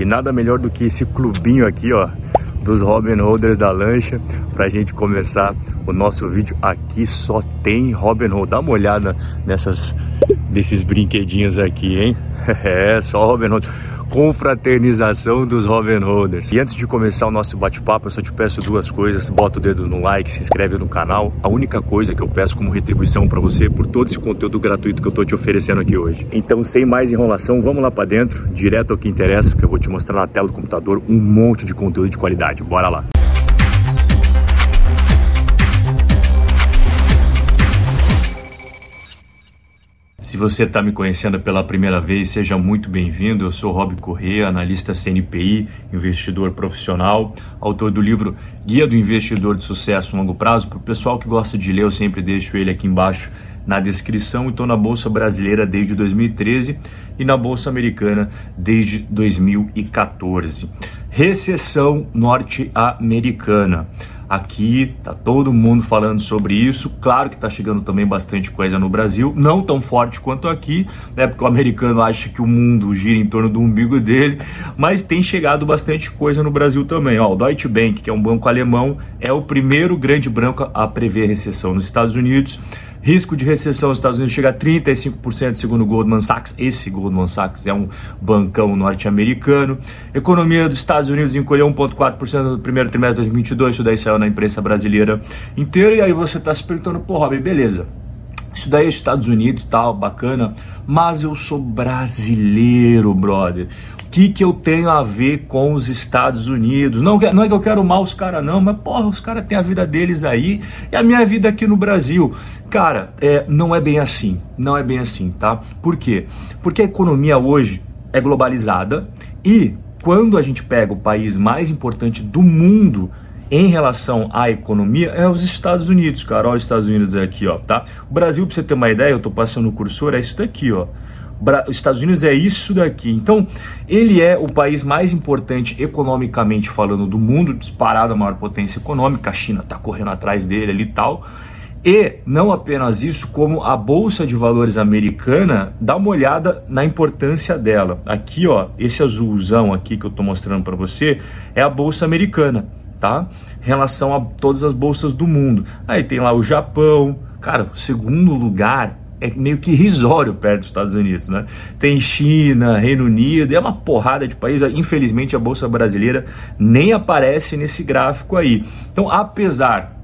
E nada melhor do que esse clubinho aqui, ó, dos Robin Holders da lancha pra gente começar o nosso vídeo. Aqui só tem Robin Hood. Dá uma olhada nessas desses brinquedinhos aqui, hein? É, só Robin Hood confraternização dos Holders. E antes de começar o nosso bate-papo, eu só te peço duas coisas. Bota o dedo no like, se inscreve no canal. A única coisa que eu peço como retribuição para você por todo esse conteúdo gratuito que eu tô te oferecendo aqui hoje. Então, sem mais enrolação, vamos lá para dentro, direto ao que interessa, que eu vou te mostrar na tela do computador um monte de conteúdo de qualidade. Bora lá. Se você está me conhecendo pela primeira vez, seja muito bem-vindo. Eu sou Rob Corrêa, analista CNPI, investidor profissional, autor do livro Guia do Investidor de Sucesso Longo Prazo. Para o pessoal que gosta de ler, eu sempre deixo ele aqui embaixo na descrição. Estou na Bolsa Brasileira desde 2013 e na Bolsa Americana desde 2014. Recessão norte-americana. Aqui tá todo mundo falando sobre isso. Claro que tá chegando também bastante coisa no Brasil, não tão forte quanto aqui, né? Porque o americano acha que o mundo gira em torno do umbigo dele, mas tem chegado bastante coisa no Brasil também. Ó, o Deutsche Bank, que é um banco alemão, é o primeiro grande banco a prever recessão nos Estados Unidos. Risco de recessão nos Estados Unidos chega a 35% segundo o Goldman Sachs. Esse Goldman Sachs é um bancão norte-americano. Economia dos Estados Unidos encolheu 1,4% no primeiro trimestre de 2022. Isso daí saiu na imprensa brasileira inteira. E aí você está se perguntando, pô, Rob, beleza. Isso daí é Estados Unidos tal, bacana, mas eu sou brasileiro, brother que, que eu tenho a ver com os Estados Unidos? Não, não é que eu quero mal os caras, não, mas porra, os caras têm a vida deles aí e a minha vida aqui no Brasil. Cara, é, não é bem assim, não é bem assim, tá? Por quê? Porque a economia hoje é globalizada e quando a gente pega o país mais importante do mundo em relação à economia é os Estados Unidos, cara. Olha os Estados Unidos aqui, ó, tá? O Brasil, pra você ter uma ideia, eu tô passando o cursor, é isso daqui, ó os Estados Unidos é isso daqui. Então, ele é o país mais importante economicamente falando do mundo, disparado a maior potência econômica. A China está correndo atrás dele ali e tal. E não apenas isso, como a bolsa de valores americana, dá uma olhada na importância dela. Aqui, ó, esse azulzão aqui que eu estou mostrando para você é a bolsa americana, tá? Em relação a todas as bolsas do mundo. Aí tem lá o Japão, cara, o segundo lugar é meio que irrisório perto dos Estados Unidos, né? Tem China, Reino Unido, é uma porrada de países. Infelizmente, a Bolsa Brasileira nem aparece nesse gráfico aí. Então, apesar,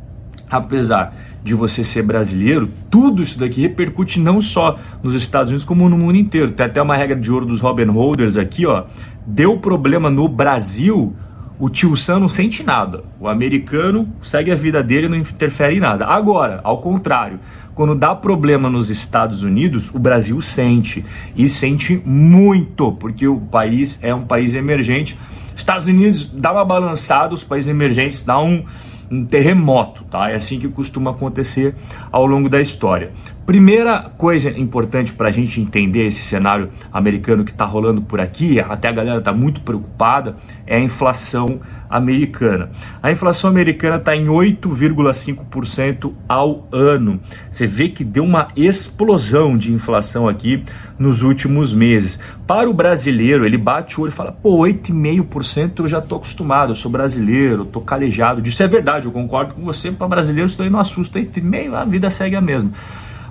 apesar de você ser brasileiro, tudo isso daqui repercute não só nos Estados Unidos, como no mundo inteiro. Tem até uma regra de ouro dos Robin Holders aqui, ó. Deu problema no Brasil, o tio Sam não sente nada. O americano segue a vida dele e não interfere em nada. Agora, ao contrário, quando dá problema nos Estados Unidos, o Brasil sente e sente muito, porque o país é um país emergente. Estados Unidos dá uma balançada, os países emergentes dá um um terremoto, tá? É assim que costuma acontecer ao longo da história. Primeira coisa importante para a gente entender esse cenário americano que está rolando por aqui, até a galera está muito preocupada, é a inflação americana. A inflação americana está em 8,5% ao ano. Você vê que deu uma explosão de inflação aqui nos últimos meses. Para o brasileiro, ele bate o olho e fala: pô, 8,5% eu já estou acostumado, eu sou brasileiro, estou calejado disso. É verdade, eu concordo com você, para brasileiro isso aí não assusta, 8,5% a vida segue a mesma.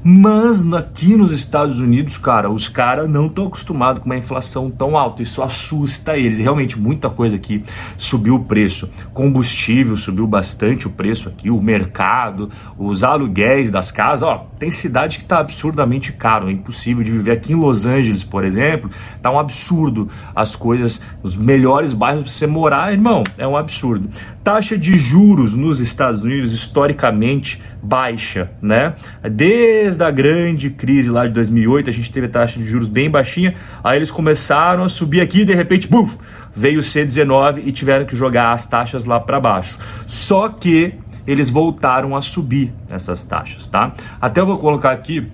Mas aqui nos Estados Unidos, cara, os caras não estão acostumados com uma inflação tão alta. Isso assusta eles. Realmente, muita coisa aqui subiu o preço. Combustível subiu bastante o preço aqui, o mercado, os aluguéis das casas. Ó, tem cidade que está absurdamente caro. É impossível de viver aqui em Los Angeles, por exemplo. Tá um absurdo as coisas, os melhores bairros para você morar, irmão, é um absurdo. Taxa de juros nos Estados Unidos historicamente baixa, né? Desde a grande crise lá de 2008, a gente teve taxa de juros bem baixinha, aí eles começaram a subir aqui e de repente, buf, veio o C19 e tiveram que jogar as taxas lá para baixo. Só que eles voltaram a subir essas taxas, tá? Até eu vou colocar aqui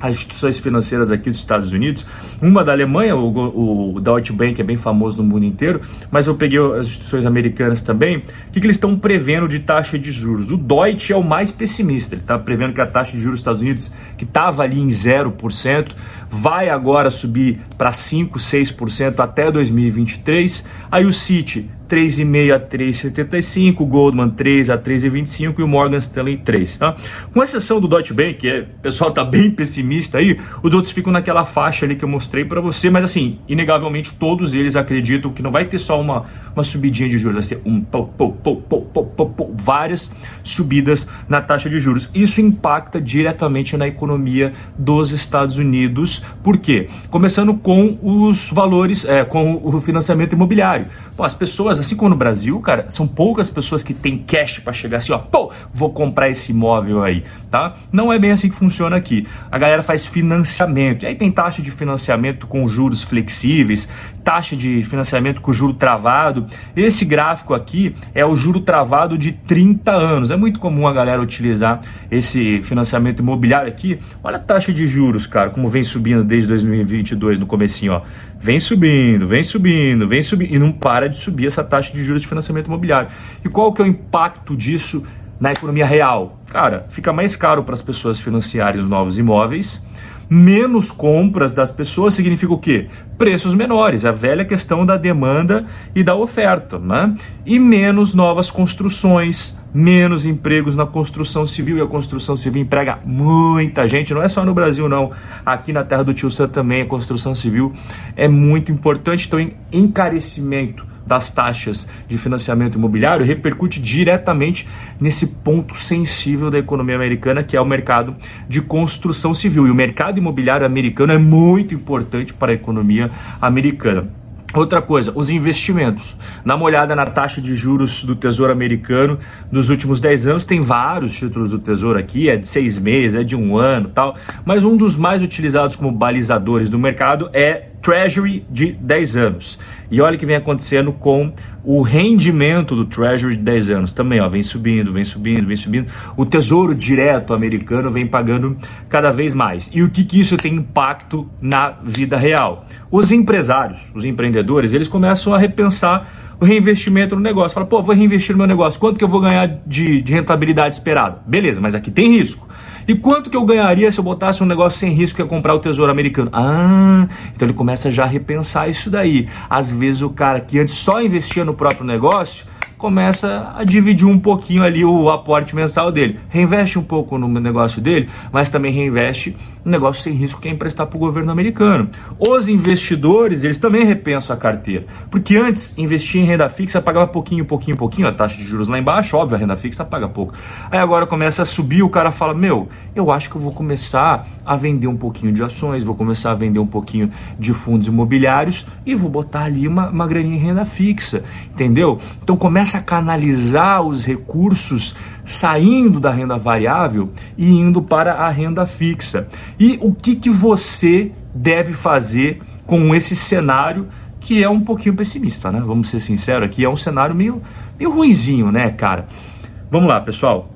as instituições financeiras aqui dos Estados Unidos, uma da Alemanha, o, o Deutsche Bank é bem famoso no mundo inteiro, mas eu peguei as instituições americanas também, o que, que eles estão prevendo de taxa de juros? O Deutsche é o mais pessimista, ele está prevendo que a taxa de juros dos Estados Unidos, que estava ali em 0%, vai agora subir para 5, 6% até 2023, aí o Citi 3,5 a 3,75, Goldman 3 a 3,25 e o Morgan Stanley 3, tá? Com exceção do Deutsche Bank, que é, o pessoal tá bem pessimista aí, os outros ficam naquela faixa ali que eu mostrei para você, mas assim, inegavelmente todos eles acreditam que não vai ter só uma, uma subidinha de juros, vai ser um pou, pou, pou, pou, pou, pou, pou, várias subidas na taxa de juros. Isso impacta diretamente na economia dos Estados Unidos, por quê? Começando com os valores, é, com o financiamento imobiliário. Pô, as pessoas assim como no Brasil, cara, são poucas pessoas que têm cash para chegar assim, ó, pô, vou comprar esse imóvel aí, tá? Não é bem assim que funciona aqui. A galera faz financiamento. E aí tem taxa de financiamento com juros flexíveis, taxa de financiamento com juro travado. Esse gráfico aqui é o juro travado de 30 anos. É muito comum a galera utilizar esse financiamento imobiliário aqui. Olha a taxa de juros, cara, como vem subindo desde 2022 no comecinho, ó. Vem subindo, vem subindo, vem subindo e não para de subir essa taxa de juros de financiamento imobiliário. E qual que é o impacto disso na economia real? Cara, fica mais caro para as pessoas financiarem os novos imóveis. Menos compras das pessoas significa o quê? Preços menores, a velha questão da demanda e da oferta, né? E menos novas construções, menos empregos na construção civil, e a construção civil emprega muita gente, não é só no Brasil não, aqui na terra do Tio Sam também a construção civil é muito importante, então encarecimento das taxas de financiamento imobiliário repercute diretamente nesse ponto sensível da economia americana, que é o mercado de construção civil. E o mercado imobiliário americano é muito importante para a economia americana. Outra coisa, os investimentos. Dá uma olhada na taxa de juros do Tesouro Americano dos últimos 10 anos. Tem vários títulos do Tesouro aqui, é de seis meses, é de um ano tal. Mas um dos mais utilizados como balizadores do mercado é Treasury de 10 anos. E olha o que vem acontecendo com o rendimento do Treasury de 10 anos. Também ó, vem subindo, vem subindo, vem subindo. O Tesouro Direto americano vem pagando cada vez mais. E o que, que isso tem impacto na vida real? Os empresários, os empreendedores, eles começam a repensar o reinvestimento no negócio. Fala, pô, vou reinvestir no meu negócio, quanto que eu vou ganhar de, de rentabilidade esperada? Beleza, mas aqui tem risco. E quanto que eu ganharia se eu botasse um negócio sem risco que é comprar o Tesouro Americano? Ah, então ele começa já a repensar isso daí. Às vezes o cara que antes só investia no próprio negócio começa a dividir um pouquinho ali o aporte mensal dele. Reinveste um pouco no negócio dele, mas também reinveste no negócio sem risco que é emprestar para o governo americano. Os investidores, eles também repensam a carteira. Porque antes, investir em renda fixa pagava pouquinho, pouquinho, pouquinho, a taxa de juros lá embaixo, óbvio, a renda fixa paga pouco. Aí agora começa a subir, o cara fala: Meu, eu acho que eu vou começar a vender um pouquinho de ações, vou começar a vender um pouquinho de fundos imobiliários e vou botar ali uma, uma graninha em renda fixa, entendeu? Então começa começa a canalizar os recursos saindo da renda variável e indo para a renda fixa. E o que, que você deve fazer com esse cenário que é um pouquinho pessimista, né? Vamos ser sinceros aqui, é um cenário meio, meio ruizinho, né, cara? Vamos lá, pessoal.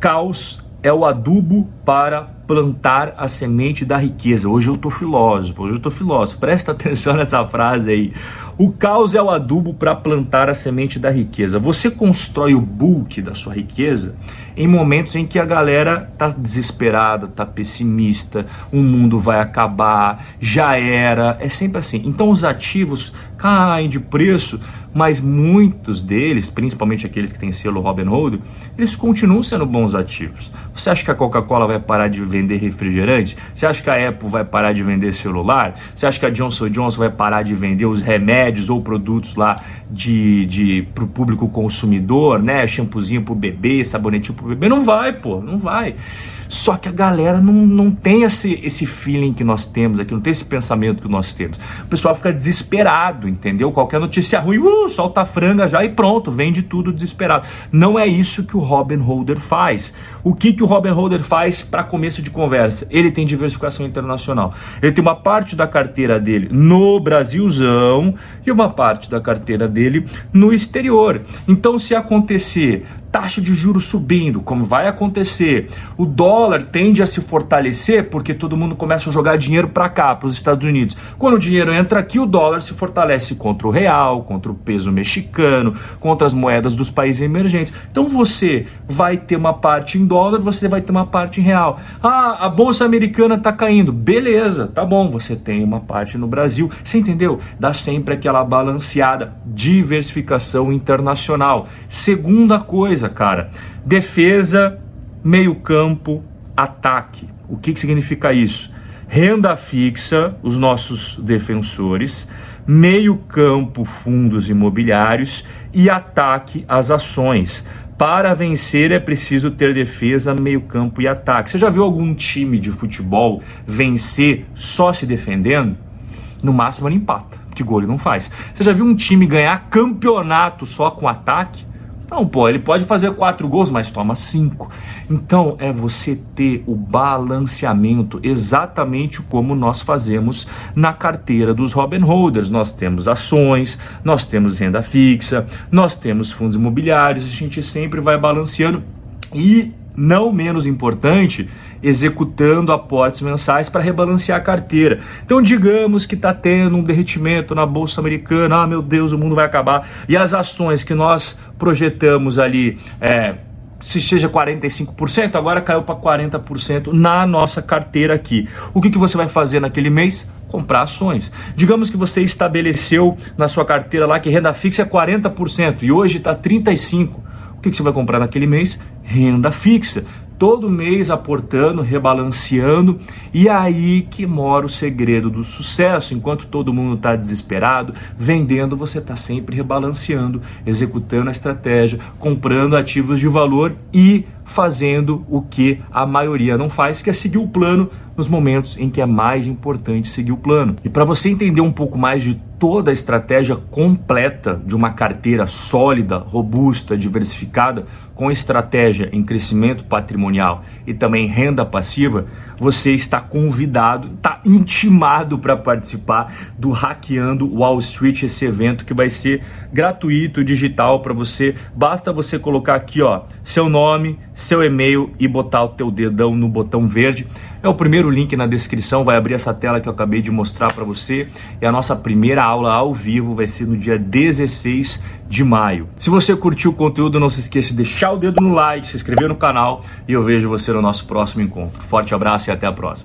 Caos é o adubo para plantar a semente da riqueza. Hoje eu tô filósofo, hoje eu tô filósofo. Presta atenção nessa frase aí. O caos é o adubo para plantar a semente da riqueza. Você constrói o bulk da sua riqueza em momentos em que a galera tá desesperada, tá pessimista, o mundo vai acabar, já era, é sempre assim. Então os ativos caem de preço, mas muitos deles, principalmente aqueles que têm selo Robinhood, eles continuam sendo bons ativos. Você acha que a Coca-Cola vai parar de vender refrigerante? Você acha que a Apple vai parar de vender celular? Você acha que a Johnson Johnson vai parar de vender os remédios ou produtos lá de, de para o público consumidor, né? Shampoozinho para o bebê, sabonetinho para o bebê? Não vai, pô, não vai. Só que a galera não, não tem esse, esse feeling que nós temos aqui, não tem esse pensamento que nós temos. O pessoal fica desesperado, entendeu? Qualquer notícia ruim, uh, solta a franga já e pronto, vende tudo desesperado. Não é isso que o Robin Holder faz. O que, que o Robin Holder faz para começo de conversa? Ele tem diversificação internacional. Ele tem uma parte da carteira dele no Brasilzão e uma parte da carteira dele no exterior. Então, se acontecer taxa de juros subindo, como vai acontecer, o dólar tende a se fortalecer porque todo mundo começa a jogar dinheiro para cá, para os Estados Unidos. Quando o dinheiro entra aqui, o dólar se fortalece contra o real, contra o peso mexicano, contra as moedas dos países emergentes. Então você vai ter uma parte em dólar, você vai ter uma parte em real. Ah, a bolsa americana está caindo. Beleza, tá bom, você tem uma parte no Brasil. Você entendeu? Dá sempre aquela balanceada, diversificação internacional. Segunda coisa, cara, defesa, meio-campo, ataque. O que, que significa isso? Renda fixa, os nossos defensores, meio-campo, fundos imobiliários e ataque às ações. Para vencer é preciso ter defesa, meio-campo e ataque. Você já viu algum time de futebol vencer só se defendendo? No máximo ele empata, que gol ele não faz. Você já viu um time ganhar campeonato só com ataque? Não, pô, ele pode fazer quatro gols, mas toma cinco. Então é você ter o balanceamento exatamente como nós fazemos na carteira dos Robin Holders. Nós temos ações, nós temos renda fixa, nós temos fundos imobiliários, a gente sempre vai balanceando e não menos importante, executando aportes mensais para rebalancear a carteira. Então, digamos que está tendo um derretimento na Bolsa Americana, ah, meu Deus, o mundo vai acabar, e as ações que nós projetamos ali, é, se seja 45%, agora caiu para 40% na nossa carteira aqui. O que, que você vai fazer naquele mês? Comprar ações. Digamos que você estabeleceu na sua carteira lá que renda fixa é 40% e hoje está 35%. Que, você vai comprar naquele mês? Renda fixa todo mês aportando, rebalanceando, e aí que mora o segredo do sucesso. Enquanto todo mundo está desesperado, vendendo, você está sempre rebalanceando, executando a estratégia, comprando ativos de valor e fazendo o que a maioria não faz, que é seguir o plano nos momentos em que é mais importante seguir o plano. E para você entender um pouco mais de toda a estratégia completa de uma carteira sólida, robusta, diversificada, com estratégia em crescimento patrimonial e também renda passiva, você está convidado, está intimado para participar do Hackeando Wall Street, esse evento que vai ser gratuito, digital para você. Basta você colocar aqui, ó, seu nome, seu e-mail e botar o teu dedão no botão verde. É o primeiro link na descrição, vai abrir essa tela que eu acabei de mostrar para você. É a nossa primeira aula ao vivo, vai ser no dia 16 de maio. Se você curtiu o conteúdo, não se esqueça de deixar o dedo no like, se inscrever no canal e eu vejo você no nosso próximo encontro. Forte abraço e até a próxima.